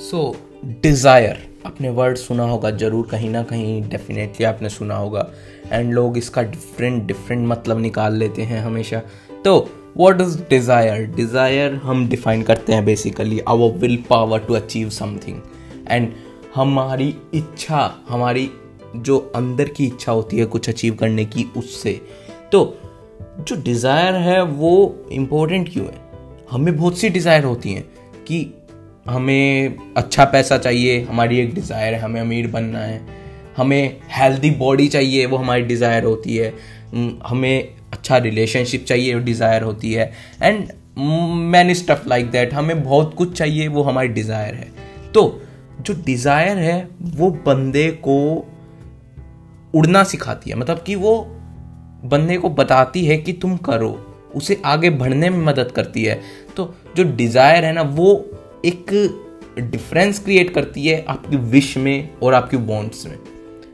सो desire आपने word सुना होगा, ज़रूर कहीं ना कहीं डेफिनेटली आपने सुना होगा। एंड लोग इसका डिफरेंट डिफरेंट मतलब निकाल लेते हैं हमेशा। तो वॉट इज़ डिज़ायर डिज़ायर हम डिफाइन करते हैं basically our will power to achieve something and हमारी इच्छा, हमारी जो अंदर की इच्छा होती है कुछ अचीव करने की, उससे। तो जो डिज़ायर है वो इम्पोर्टेंट क्यों है? हमें बहुत सी डिज़ायर होती हैं कि हमें अच्छा पैसा चाहिए, हमारी एक डिज़ायर है, हमें अमीर बनना है। हमें हेल्दी बॉडी चाहिए, वो हमारी डिज़ायर होती है। हमें अच्छा रिलेशनशिप चाहिए, वो डिज़ायर होती है। And many stuff like that हमें बहुत कुछ चाहिए, वो हमारी डिज़ायर है। तो जो डिज़ायर है, वो बंदे को उड़ना सिखाती है। मतलब कि वो बंदे को बताती है कि तुम करो, उसे आगे बढ़ने में मदद करती है। तो जो डिज़ायर है ना, वो एक डिफरेंस क्रिएट करती है आपकी विश में और आपकी बॉन्ड्स में।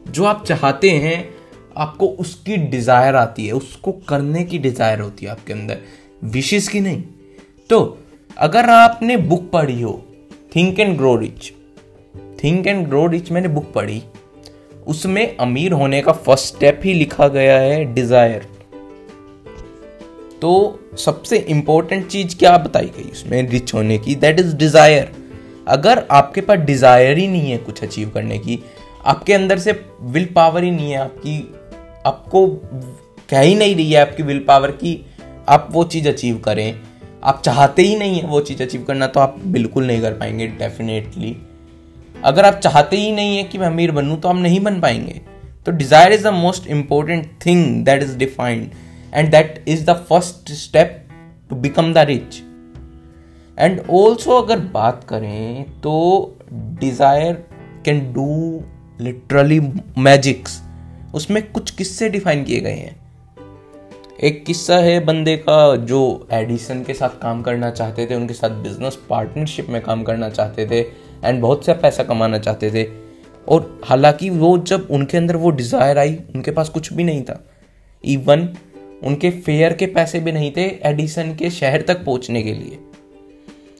जो आप चाहते हैं, आपको उसकी डिज़ायर आती है, उसको करने की डिज़ायर होती है आपके अंदर। विशेष की नहीं। तो अगर आपने बुक पढ़ी हो think and grow rich think and grow rich मैंने बुक पढ़ी। उसमें अमीर होने का फ़र्स्ट स्टेप ही लिखा गया है डिज़ायर तो सबसे इंपॉर्टेंट चीज़ क्या बताई गई उसमें रिच होने की? दैट इज़ डिज़ायर अगर आपके पास डिज़ायर ही नहीं है कुछ अचीव करने की, आपके अंदर से विल पावर ही नहीं है आपकी, आपको कह ही नहीं रही है आपकी विल पावर की, आप वो चीज़ अचीव करें। आप चाहते ही नहीं है वो चीज़ अचीव करना तो आप बिल्कुल नहीं कर पाएँगे डेफिनेटली अगर आप चाहते ही नहीं है कि मैं अमीर बनूं तो आप नहीं बन पाएँगे। तो desire is the most important thing that is defined and that is the first step to become the rich. And also अगर बात करें तो desire can do literally magics उसमें कुछ किस्से डिफाइन किए गए हैं। एक किस्सा है बंदे का जो एडिसन के साथ काम करना चाहते थे, उनके साथ बिज़नेस पार्टनरशिप में काम करना चाहते थे एंड बहुत सा पैसा कमाना चाहते थे। और हालाँकि वो जब उनके अंदर वो डिज़ायर आई, उनके पास कुछ भी नहीं था। इवन उनके फेयर के पैसे भी नहीं थे एडिसन के शहर तक पहुँचने के लिए।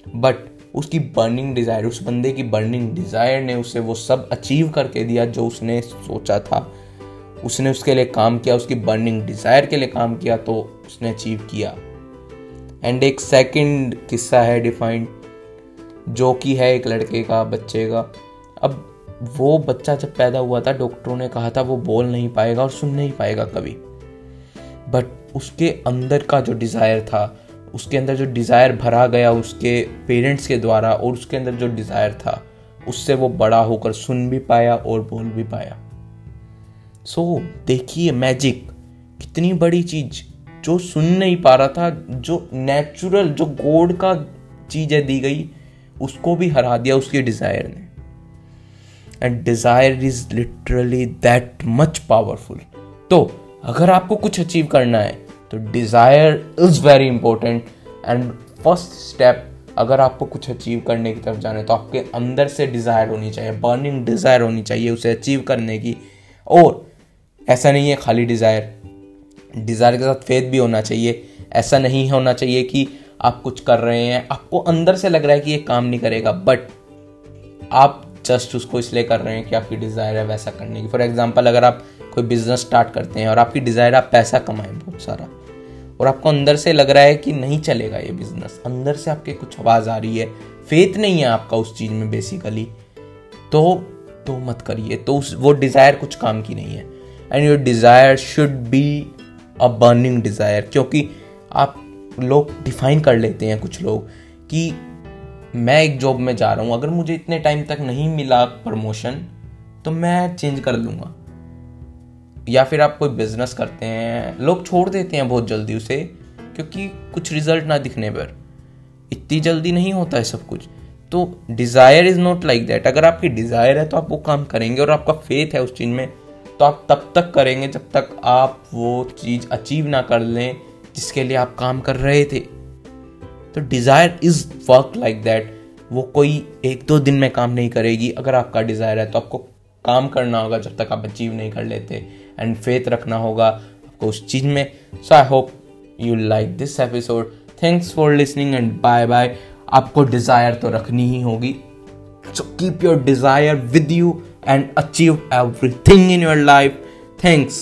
बट उसकी बर्निंग डिज़ायर उस बंदे की बर्निंग डिज़ायर ने उसे वो सब अचीव करके दिया जो उसने सोचा था। उसने उसके लिए काम किया, उसकी बर्निंग डिज़ायर के लिए काम किया तो उसने अचीव किया। एंड एक सेकंड किस्सा है डिफाइंड जो कि है एक लड़के का, बच्चे का। अब वो बच्चा जब पैदा हुआ था डॉक्टरों ने कहा था वो बोल नहीं पाएगा और सुन नहीं पाएगा कभी। बट उसके अंदर का जो डिज़ायर था उसके अंदर जो डिज़ायर भरा गया उसके पेरेंट्स के द्वारा और उसके अंदर जो डिज़ायर था उससे वो बड़ा होकर सुन भी पाया और बोल भी पाया। सो so, देखिए मैजिक कितनी बड़ी चीज़ जो सुन नहीं पा रहा था जो नेचुरल जो गोड का चीज़ है दी गई उसको भी हरा दिया उसके डिज़ायर ने। And desire is literally that much powerful तो अगर आपको कुछ अचीव करना है तो desire is very important and first step अगर आपको कुछ अचीव करने की तरफ़ जाना है तो आपके अंदर से डिज़ायर होनी चाहिए बर्निंग डिज़ायर होनी चाहिए उसे अचीव करने की। और ऐसा नहीं है खाली डिज़ायर डिज़ायर के साथ फेथ भी होना चाहिए। ऐसा नहीं होना चाहिए कि आप कुछ कर रहे हैं, आपको अंदर से लग रहा है कि ये काम नहीं करेगा बट आप जस्ट उसको इसलिए कर रहे हैं कि आपकी डिज़ायर है वैसा करने की। फॉर एग्ज़ाम्पल अगर आप कोई बिज़नेस स्टार्ट करते हैं और आपकी डिज़ायर आप पैसा कमाएँ बहुत सारा, और आपको अंदर से लग रहा है कि नहीं चलेगा ये बिज़नेस अंदर से आपके कुछ आवाज़ आ रही है फेथ नहीं है आपका उस चीज़ में बेसिकली तो तो मत करिए तो उस, वो डिज़ायर कुछ काम की नहीं है। And your desire should be a burning desire क्योंकि आप लोग डिफाइन कर लेते हैं कुछ लोग कि मैं एक जॉब में जा रहा हूँ, अगर मुझे इतने टाइम तक नहीं मिला प्रमोशन तो मैं चेंज कर लूँगा या फिर आप कोई बिज़नेस करते हैं, लोग छोड़ देते हैं बहुत जल्दी उसे, क्योंकि कुछ रिज़ल्ट ना दिखने पर। इतनी जल्दी नहीं होता है सब कुछ। तो desire is not like that अगर आपकी डिज़ायर है तो आप वो काम करेंगे और आपका फेथ है उस चीज़ में तो आप तब तक करेंगे जब तक आप वो चीज़ अचीव ना कर लें, जिसके लिए आप काम कर रहे थे। तो desire is work like that वो कोई एक दो दिन में काम नहीं करेगी। अगर आपका डिज़ायर है तो आपको काम करना होगा जब तक आप अचीव नहीं कर लेते। एंड फेथ रखना होगा आपको उस चीज़ में। So I hope you like this episode thanks for listening and bye bye आपको डिज़ायर तो रखनी ही होगी। So keep your desire with you and achieve everything in your life thanks.